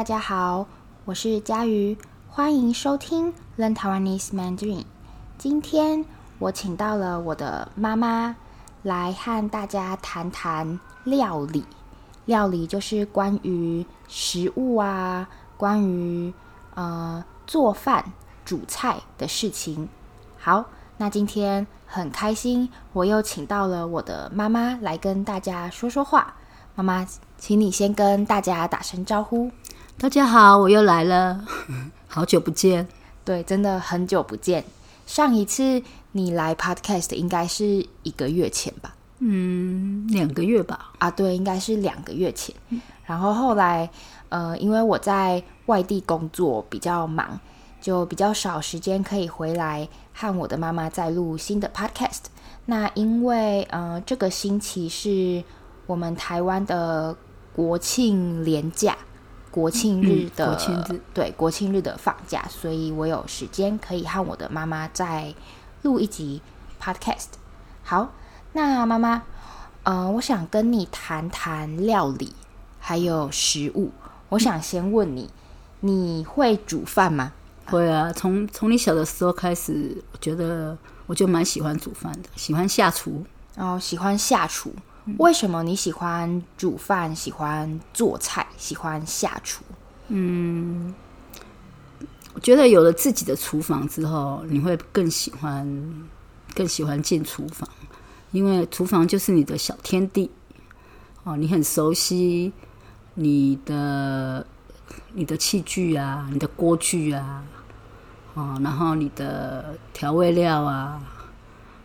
大家好，我是佳瑜，欢迎收听 Learn Taiwanese Mandarin。今天我请到了我的妈妈来和大家谈谈料理。料理就是关于食物啊，关于呃做饭、煮菜的事情。好，那今天很开心，我又请到了我的妈妈来跟大家说说话。妈妈，请你先跟大家打声招呼。大家好，我又来了，好久不见。对，真的很久不见。上一次你来 Podcast 应该是一个月前吧？嗯，两个月吧。啊，对，应该是两个月前。然后后来，呃，因为我在外地工作比较忙，就比较少时间可以回来和我的妈妈再录新的 Podcast。那因为，呃，这个星期是我们台湾的国庆连假，国庆日的、嗯、国庆日，对，国庆日的放假，所以我有时间可以和我的妈妈再录一集 Podcast。好，那妈妈，呃，我想跟你谈谈料理还有食物。我想先问你，你会煮饭吗？会啊，从从你小的时候开始，我觉得我就蛮喜欢煮饭的，喜欢下厨。哦，喜欢下厨。为什么你喜欢煮饭、喜欢做菜、喜欢下厨？嗯，我觉得有了自己的厨房之后，你会更喜欢、更喜欢进厨房，因为厨房就是你的小天地哦，你很熟悉你的、你的器具啊、你的锅具啊，哦，然后你的调味料啊，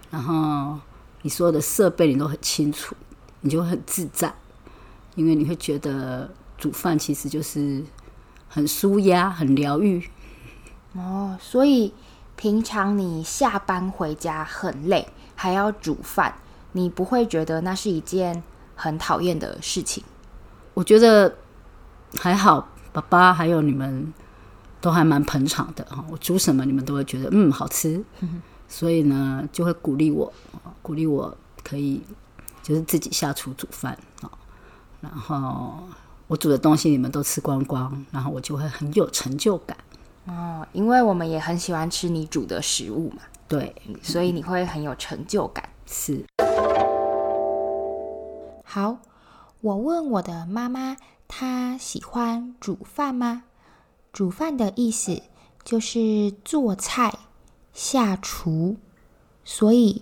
然后你所有的设备你都很清楚。你就会很自在，因为你会觉得煮饭其实就是很舒压、很疗愈。哦，所以平常你下班回家很累，还要煮饭，你不会觉得那是一件很讨厌的事情？我觉得还好，爸爸还有你们都还蛮捧场的哈。我煮什么，你们都会觉得嗯好吃，所以呢就会鼓励我，鼓励我可以。就是自己下厨煮饭啊，然后我煮的东西你们都吃光光，然后我就会很有成就感哦。因为我们也很喜欢吃你煮的食物嘛，对，所以你会很有成就感。是。好，我问我的妈妈，她喜欢煮饭吗？煮饭的意思就是做菜、下厨，所以。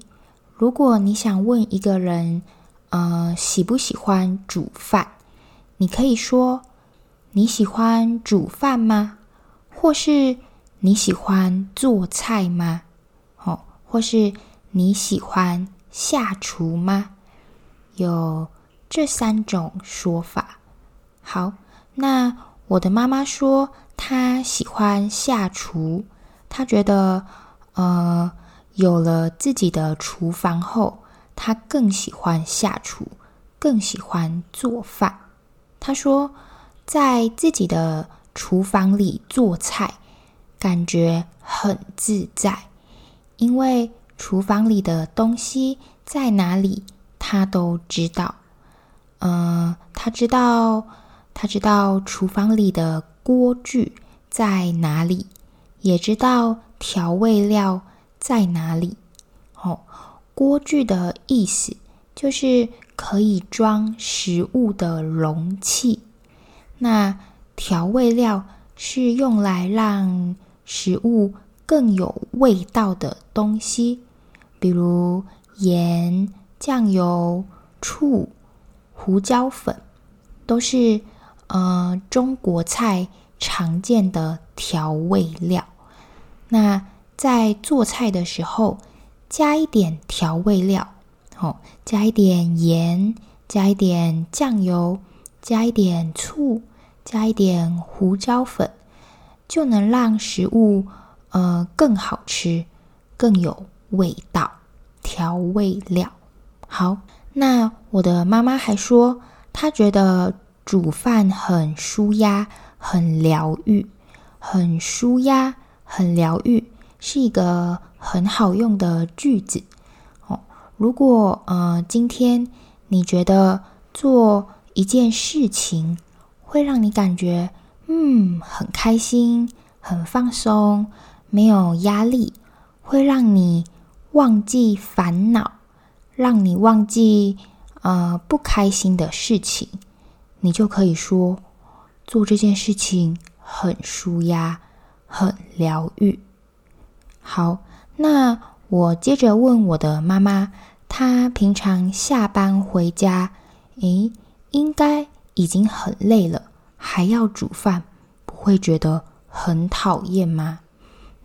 如果你想问一个人，呃，喜不喜欢煮饭，你可以说你喜欢煮饭吗？或是你喜欢做菜吗？哦，或是你喜欢下厨吗？有这三种说法。好，那我的妈妈说她喜欢下厨，她觉得，呃。有了自己的厨房后，他更喜欢下厨，更喜欢做饭。他说，在自己的厨房里做菜，感觉很自在，因为厨房里的东西在哪里，他都知道。嗯、他知道，他知道厨房里的锅具在哪里，也知道调味料。在哪里？哦，锅具的意思就是可以装食物的容器。那调味料是用来让食物更有味道的东西，比如盐、酱油、醋、胡椒粉，都是呃中国菜常见的调味料。那在做菜的时候，加一点调味料，哦，加一点盐，加一点酱油，加一点醋，加一点胡椒粉，就能让食物呃更好吃，更有味道。调味料好，那我的妈妈还说，她觉得煮饭很舒压，很疗愈，很舒压，很疗愈。是一个很好用的句子哦。如果呃，今天你觉得做一件事情会让你感觉嗯，很开心，很放松，没有压力，会让你忘记烦恼，让你忘记呃不开心的事情，你就可以说做这件事情很舒压，很疗愈。好，那我接着问我的妈妈，她平常下班回家，诶，应该已经很累了，还要煮饭，不会觉得很讨厌吗？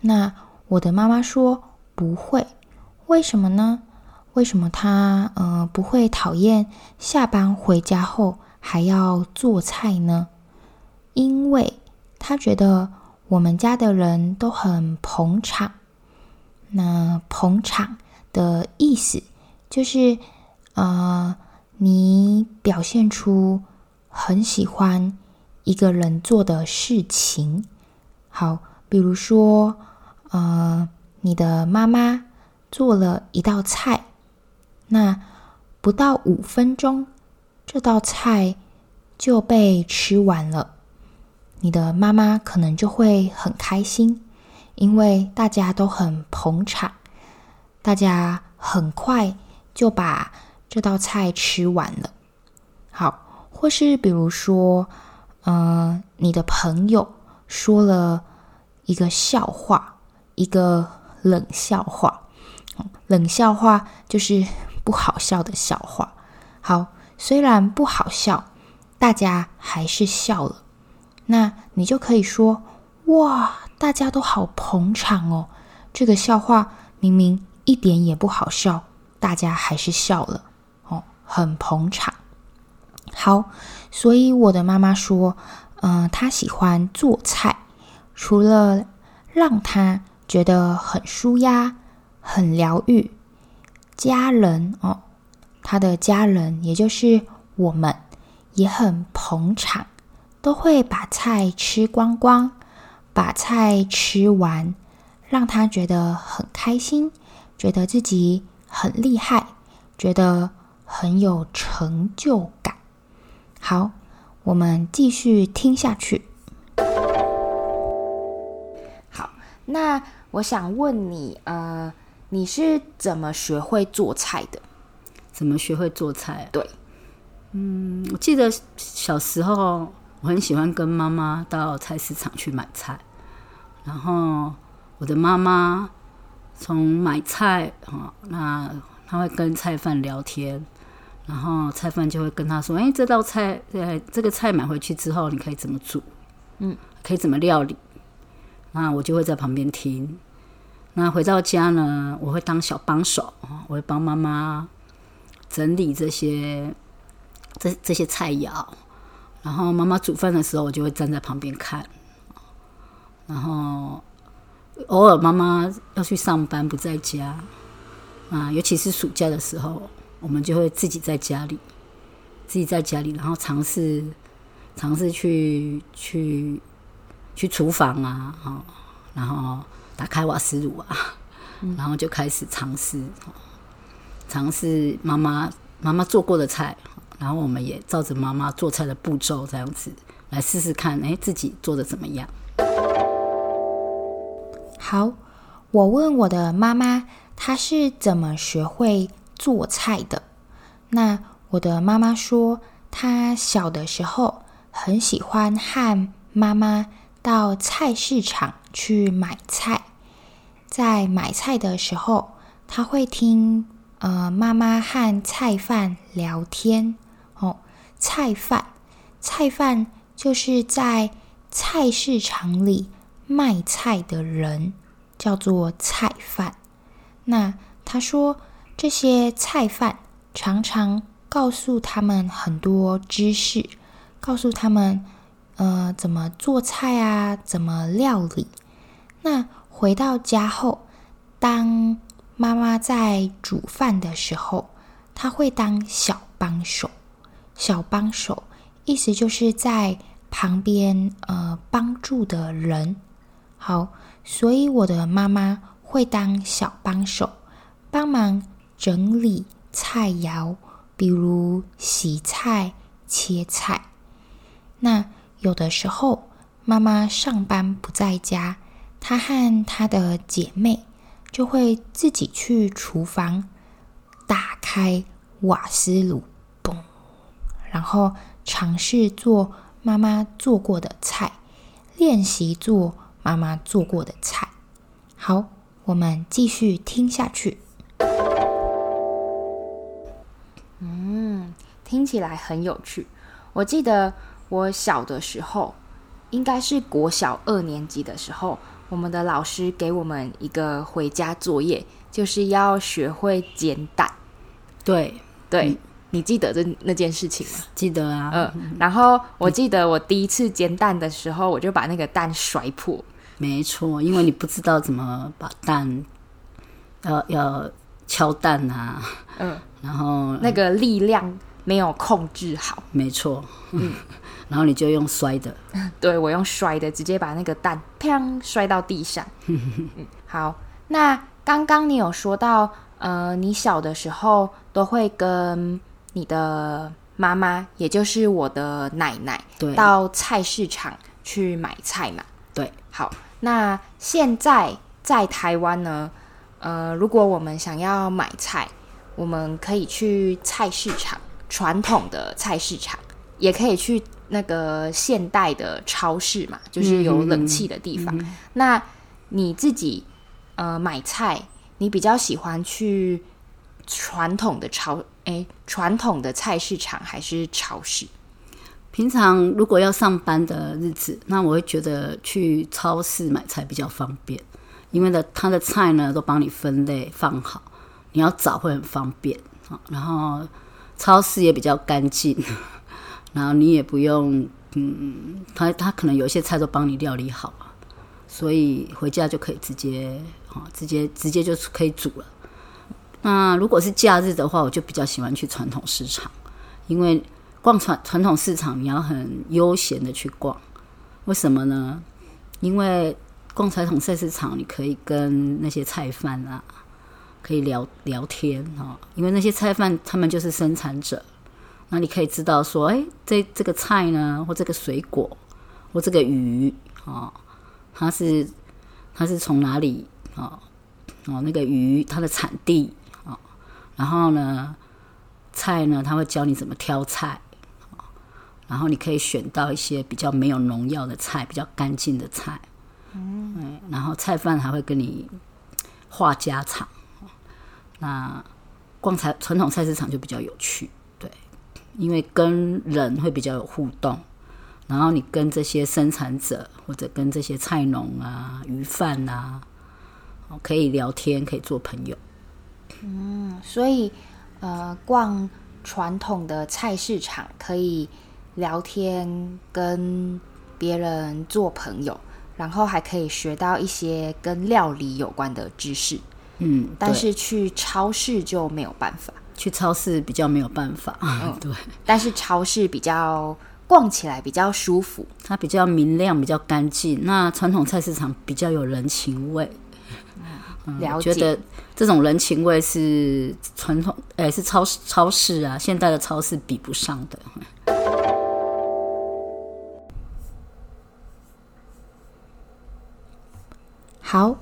那我的妈妈说不会，为什么呢？为什么她呃不会讨厌下班回家后还要做菜呢？因为她觉得我们家的人都很捧场。那捧场的意思就是，呃，你表现出很喜欢一个人做的事情。好，比如说，呃，你的妈妈做了一道菜，那不到五分钟，这道菜就被吃完了，你的妈妈可能就会很开心。因为大家都很捧场，大家很快就把这道菜吃完了。好，或是比如说，嗯、你的朋友说了一个笑话，一个冷笑话，冷笑话就是不好笑的笑话。好，虽然不好笑，大家还是笑了。那你就可以说，哇！大家都好捧场哦，这个笑话明明一点也不好笑，大家还是笑了哦，很捧场。好，所以我的妈妈说，嗯、她喜欢做菜，除了让她觉得很舒压、很疗愈，家人哦，她的家人也就是我们也很捧场，都会把菜吃光光。把菜吃完，让他觉得很开心，觉得自己很厉害，觉得很有成就感。好，我们继续听下去。好，那我想问你，呃，你是怎么学会做菜的？怎么学会做菜？对，嗯，我记得小时候我很喜欢跟妈妈到菜市场去买菜。然后我的妈妈从买菜啊，那她会跟菜贩聊天，然后菜贩就会跟她说：“哎，这道菜，呃，这个菜买回去之后，你可以怎么煮？嗯，可以怎么料理？”那我就会在旁边听。那回到家呢，我会当小帮手啊，我会帮妈妈整理这些这这些菜肴，然后妈妈煮饭的时候，我就会站在旁边看。偶尔妈妈要去上班不在家啊，尤其是暑假的时候，我们就会自己在家里，自己在家里，然后尝试尝试去去去厨房啊，哦然后打开瓦斯炉啊，然后就开始尝试尝试妈妈妈妈做过的菜，然后我们也照着妈妈做菜的步骤这样子来试试看，哎，自己做的怎么样？好，我问我的妈妈，她是怎么学会做菜的？那我的妈妈说，她小的时候很喜欢和妈妈到菜市场去买菜，在买菜的时候，她会听呃妈妈和菜贩聊天。哦，菜贩，菜贩就是在菜市场里。卖菜的人叫做菜贩。那他说，这些菜贩常常告诉他们很多知识，告诉他们呃怎么做菜啊，怎么料理。那回到家后，当妈妈在煮饭的时候，他会当小帮手。小帮手意思就是在旁边呃帮助的人。好，所以我的妈妈会当小帮手，帮忙整理菜肴，比如洗菜、切菜。那有的时候，妈妈上班不在家，她和她的姐妹就会自己去厨房打开瓦斯炉，嘣，然后尝试做妈妈做过的菜，练习做妈妈做过的菜。好，我们继续听下去。嗯，听起来很有趣。我记得我小的时候，应该是国小二年级的时候，我们的老师给我们一个回家作业，就是要学会煎蛋。对对，嗯、你记得这那件事情吗？记得啊。嗯，然后我记得我第一次煎蛋的时候，我就把那个蛋摔破。没错，因为你不知道怎么把蛋要要敲蛋啊。嗯。然后那个力量没有控制好，没错，嗯，然后你就用摔的，对，我用摔的，直接把那个蛋砰摔到地上。嗯，好，那刚刚你有说到，呃，你小的时候都会跟你的妈妈，也就是我的奶奶，对，到菜市场去买菜嘛。对，好，那现在在台湾呢，呃，如果我们想要买菜。我们可以去菜市场，传统的菜市场，也可以去那个现代的超市嘛，就是有冷气的地方。嗯嗯、那你自己呃买菜，你比较喜欢去传统的超诶传统的菜市场还是超市？平常如果要上班的日子，那我会觉得去超市买菜比较方便，因为呢，它的菜呢都帮你分类放好。你要找会很方便，然后超市也比较干净，然后你也不用，嗯，他他可能有些菜都帮你料理好，所以回家就可以直接啊，直接直接就可以煮了。那如果是假日的话，我就比较喜欢去传统市场，因为逛传传统市场你要很悠闲的去逛，为什么呢？因为逛传统菜市场，你可以跟那些菜贩啊。可以聊聊天哦，因为那些菜贩他们就是生产者，那你可以知道说，哎，这这个菜呢，或这个水果，或这个鱼啊，它是它是从哪里啊？哦，那个鱼它的产地啊，然后呢，菜呢，他会教你怎么挑菜，然后你可以选到一些比较没有农药的菜，比较干净的菜，嗯，然后菜贩还会跟你话家常。那逛菜传统菜市场就比较有趣，对，因为跟人会比较有互动，然后你跟这些生产者或者跟这些菜农啊、鱼贩啊，可以聊天，可以做朋友。嗯，所以呃，逛传统的菜市场可以聊天，跟别人做朋友，然后还可以学到一些跟料理有关的知识。嗯，但是去超市就没有办法。去超市比较没有办法，嗯，对。但是超市比较逛起来比较舒服，它比较明亮，比较干净。那传统菜市场比较有人情味。嗯，了解。我觉得这种人情味是传统，哎，是超市超市啊，现代的超市比不上的。好。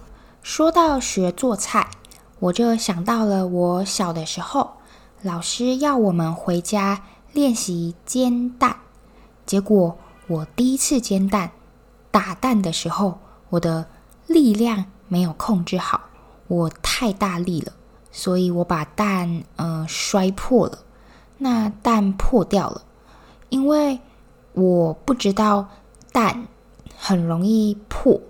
说到学做菜，我就想到了我小的时候，老师要我们回家练习煎蛋。结果我第一次煎蛋，打蛋的时候，我的力量没有控制好，我太大力了，所以我把蛋呃摔破了。那蛋破掉了，因为我不知道蛋很容易破。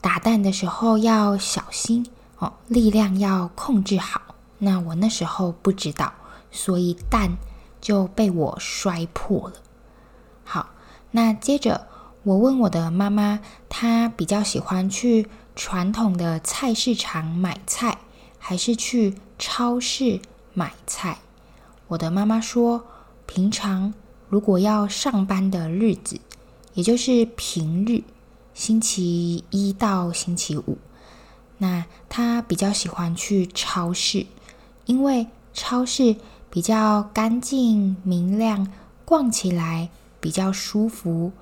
打蛋的时候要小心哦，力量要控制好。那我那时候不知道，所以蛋就被我摔破了。好，那接着我问我的妈妈，她比较喜欢去传统的菜市场买菜，还是去超市买菜？我的妈妈说，平常如果要上班的日子，也就是平日。星期一到星期五，那他比较喜欢去超市，因为超市比较干净明亮，逛起来比较舒服，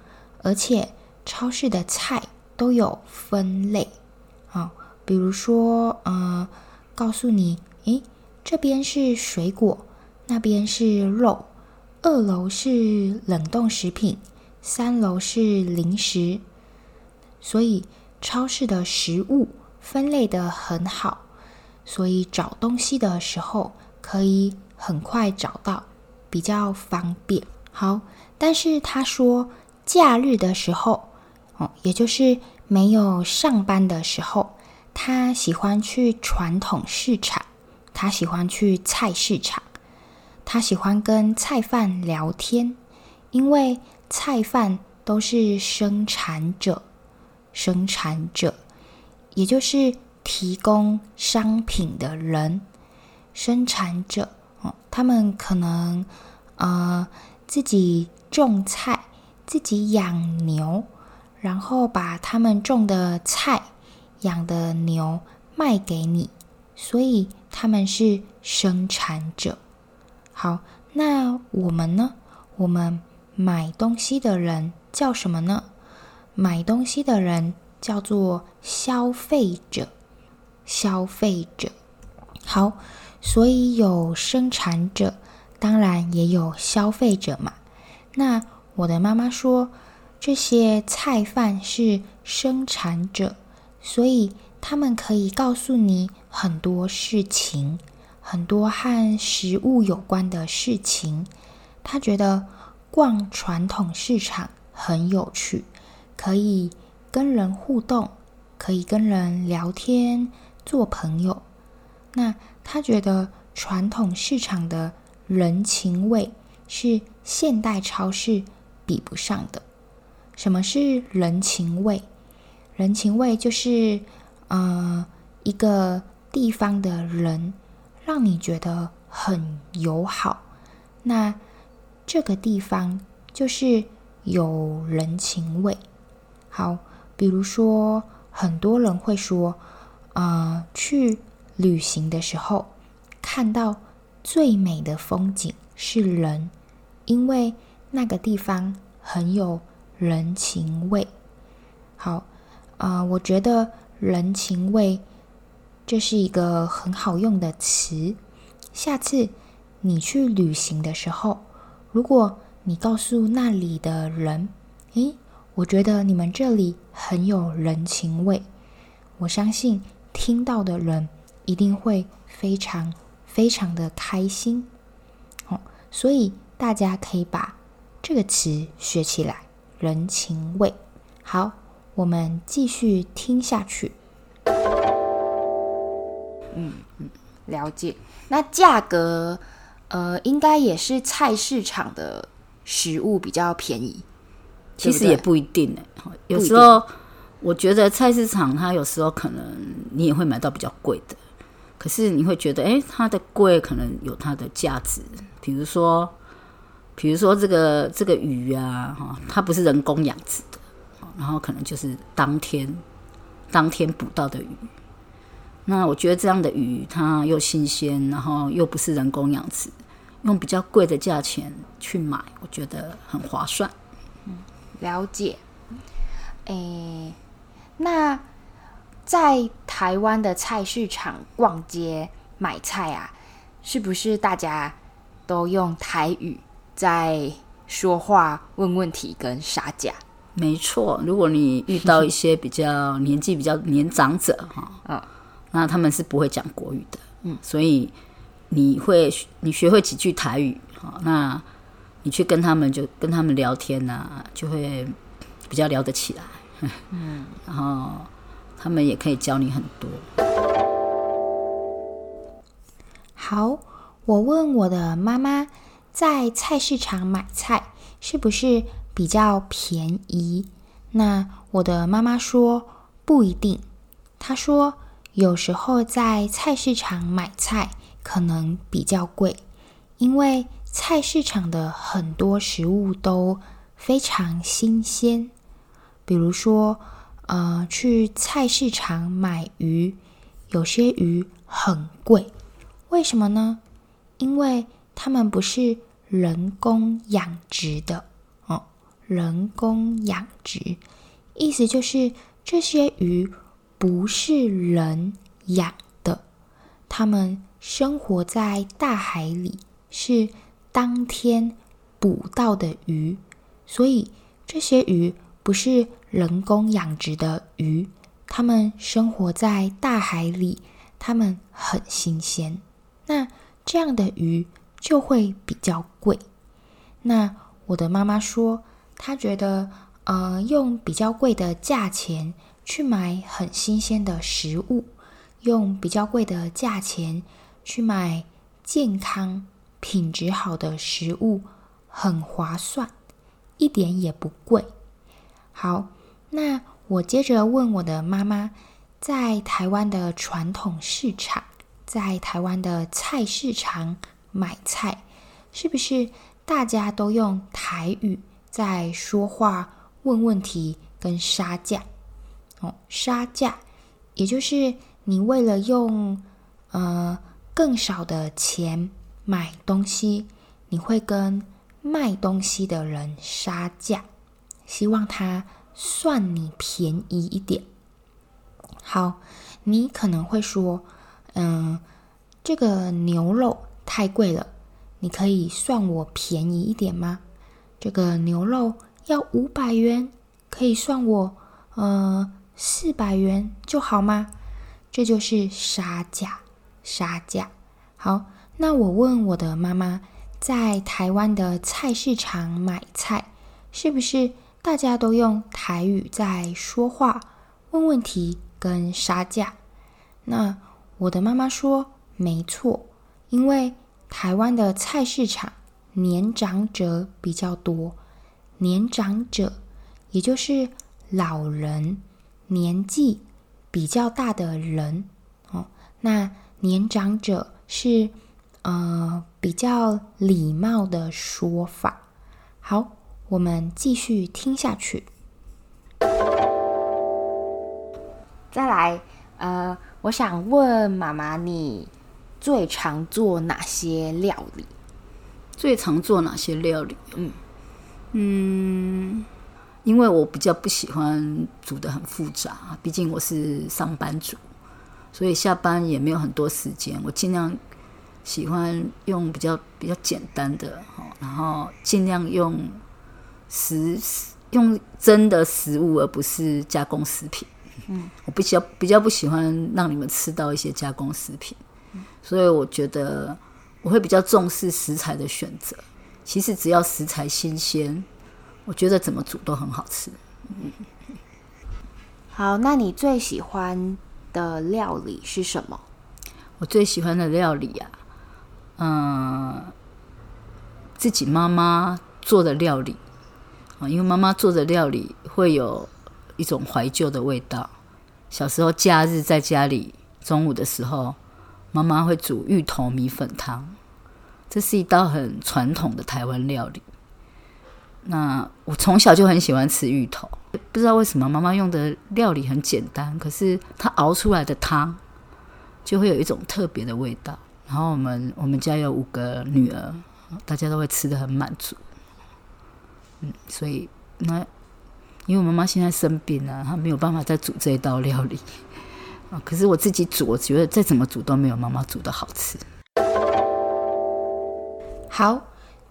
而且超市的菜都有分类，啊，比如说，呃，告诉你，诶，这边是水果，那边是肉，二楼是冷冻食品，三楼是零食，所以超市的食物分类的很好，所以找东西的时候可以很快找到，比较方便。好，但是他说，假日的时候，哦，也就是没有上班的时候，他喜欢去传统市场，他喜欢去菜市场，他喜欢跟菜贩聊天，因为菜贩都是生产者，生产者，也就是提供商品的人，生产者，哦，他们可能，呃。自己种菜，自己养牛，然后把他们种的菜、养的牛卖给你，所以他们是生产者。好，那我们呢？我们买东西的人叫什么呢？买东西的人叫做消费者。消费者。好，所以有生产者。当然也有消费者嘛。那我的妈妈说，这些菜贩是生产者，所以他们可以告诉你很多事情，很多和食物有关的事情。她觉得逛传统市场很有趣，可以跟人互动，可以跟人聊天，做朋友。那他觉得传统市场的。人情味是现代超市比不上的。什么是人情味？人情味就是，呃，一个地方的人让你觉得很友好，那这个地方就是有人情味。好，比如说，很多人会说，呃，去旅行的时候看到。最美的风景是人，因为那个地方很有人情味。好，啊、我觉得人情味这是一个很好用的词。下次你去旅行的时候，如果你告诉那里的人，诶，我觉得你们这里很有人情味，我相信听到的人一定会非常。非常的开心，哦，所以大家可以把这个词学起来，人情味。好，我们继续听下去。嗯嗯，了解。那价格，呃，应该也是菜市场的食物比较便宜，其实也不一定呢。有时候我觉得菜市场它有时候可能你也会买到比较贵的。可是你会觉得，哎，它的贵可能有它的价值。比如说，比如说这个这个鱼啊，哈，它不是人工养殖的，然后可能就是当天当天捕到的鱼。那我觉得这样的鱼，它又新鲜，然后又不是人工养殖，用比较贵的价钱去买，我觉得很划算。嗯，了解。诶，那。在台湾的菜市场逛街买菜啊，是不是大家都用台语在说话、问问题跟杀价？没错，如果你遇到一些比较年纪比较年长者哈，嗯，那他们是不会讲国语的，嗯，所以你会你学会几句台语，哈，那你去跟他们就跟他们聊天呐、啊，就会比较聊得起来，嗯，然后。他们也可以教你很多。好，我问我的妈妈，在菜市场买菜是不是比较便宜？那我的妈妈说不一定。她说有时候在菜市场买菜可能比较贵，因为菜市场的很多食物都非常新鲜，比如说。呃，去菜市场买鱼，有些鱼很贵，为什么呢？因为它们不是人工养殖的哦，人工养殖，意思就是这些鱼不是人养的，它们生活在大海里，是当天捕到的鱼，所以这些鱼不是人工养殖的鱼，它们生活在大海里，它们很新鲜。那这样的鱼就会比较贵。那我的妈妈说，她觉得，呃，用比较贵的价钱去买很新鲜的食物，用比较贵的价钱去买健康、品质好的食物，很划算，一点也不贵。好，那我接着问我的妈妈，在台湾的传统市场，在台湾的菜市场买菜，是不是？大家都用台语在说话、问问题跟杀价哦。杀价，也就是你为了用呃更少的钱买东西，你会跟卖东西的人杀价，希望他算你便宜一点。好，你可能会说，嗯、这个牛肉太贵了。你可以算我便宜一点吗？这个牛肉要五百元，可以算我呃四百元就好吗？这就是杀价，杀价。好，那我问我的妈妈，在台湾的菜市场买菜，是不是大家都用台语在说话、问问题跟杀价？那我的妈妈说，没错，因为。台湾的菜市场年长者比较多，年长者也就是老人，年纪比较大的人哦。那年长者是呃比较礼貌的说法。好，我们继续听下去。再来，呃，我想问妈妈你。最常做哪些料理？最常做哪些料理？嗯嗯，因为我比较不喜欢煮的很复杂，毕竟我是上班族，所以下班也没有很多时间。我尽量喜欢用比较比较简单的，然后尽量用食用真的食物，而不是加工食品。嗯，我比较比较不喜欢让你们吃到一些加工食品。所以我觉得我会比较重视食材的选择。其实只要食材新鲜，我觉得怎么煮都很好吃。嗯。好，那你最喜欢的料理是什么？我最喜欢的料理啊，嗯，自己妈妈做的料理啊，因为妈妈做的料理会有一种怀旧的味道。小时候假日在家里，中午的时候。妈妈会煮芋头米粉汤，这是一道很传统的台湾料理。那我从小就很喜欢吃芋头，不知道为什么妈妈用的料理很简单，可是她熬出来的汤就会有一种特别的味道。然后我们我们家有五个女儿，大家都会吃得很满足。嗯，所以那因为我妈妈现在生病了，她没有办法再煮这一道料理啊。可是我自己煮，我觉得再怎么煮都没有妈妈煮的好吃。好，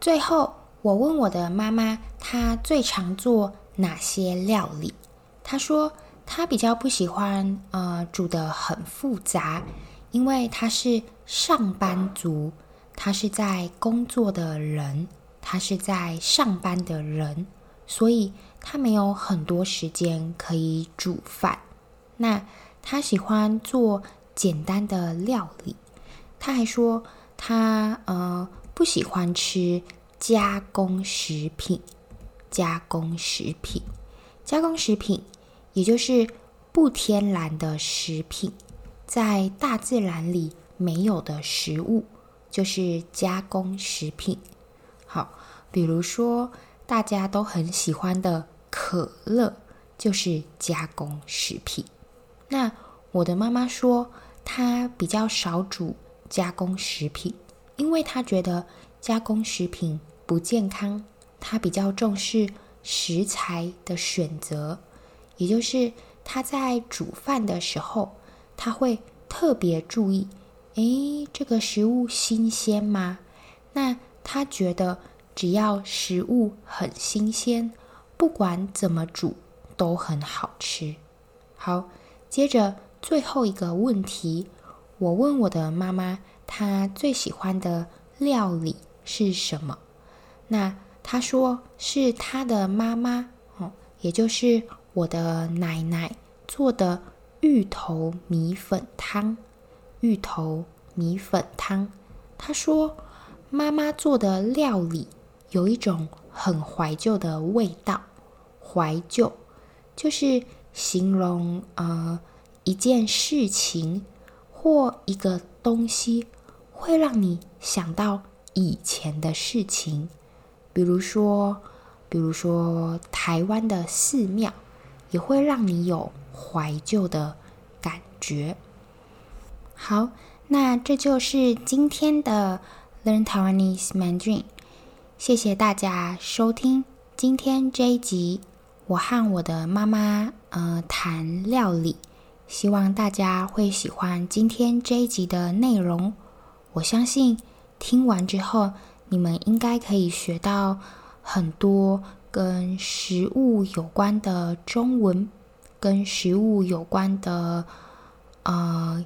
最后我问我的妈妈，她最常做哪些料理？她说她比较不喜欢呃煮的很复杂，因为她是上班族，他是在工作的人，他是在上班的人，所以他没有很多时间可以煮饭。那他喜欢做简单的料理。他还说他呃不喜欢吃加工食品。加工食品，加工食品，也就是不天然的食品，在大自然里没有的食物，就是加工食品。好，比如说大家都很喜欢的可乐，就是加工食品。那我的妈妈说，她比较少煮加工食品，因为她觉得加工食品不健康。她比较重视食材的选择，也就是她在煮饭的时候，她会特别注意，诶，这个食物新鲜吗？那他觉得只要食物很新鲜，不管怎么煮都很好吃。好，接着最后一个问题，我问我的妈妈，她最喜欢的料理是什么？那她说是她的妈妈，哦，也就是我的奶奶做的芋头米粉汤。芋头米粉汤，他说。妈妈做的料理有一种很怀旧的味道，怀旧就是形容呃一件事情或一个东西会让你想到以前的事情，比如说，比如说台湾的寺庙也会让你有怀旧的感觉。好，那这就是今天的。Learn Taiwanese Mandarin，谢谢大家收听今天这一集。我和我的妈妈呃谈料理，希望大家会喜欢今天这一集的内容。我相信听完之后，你们应该可以学到很多跟食物有关的中文，跟食物有关的呃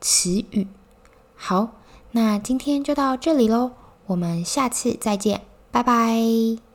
词语。好。那今天就到这里喽，我们下次再见，拜拜。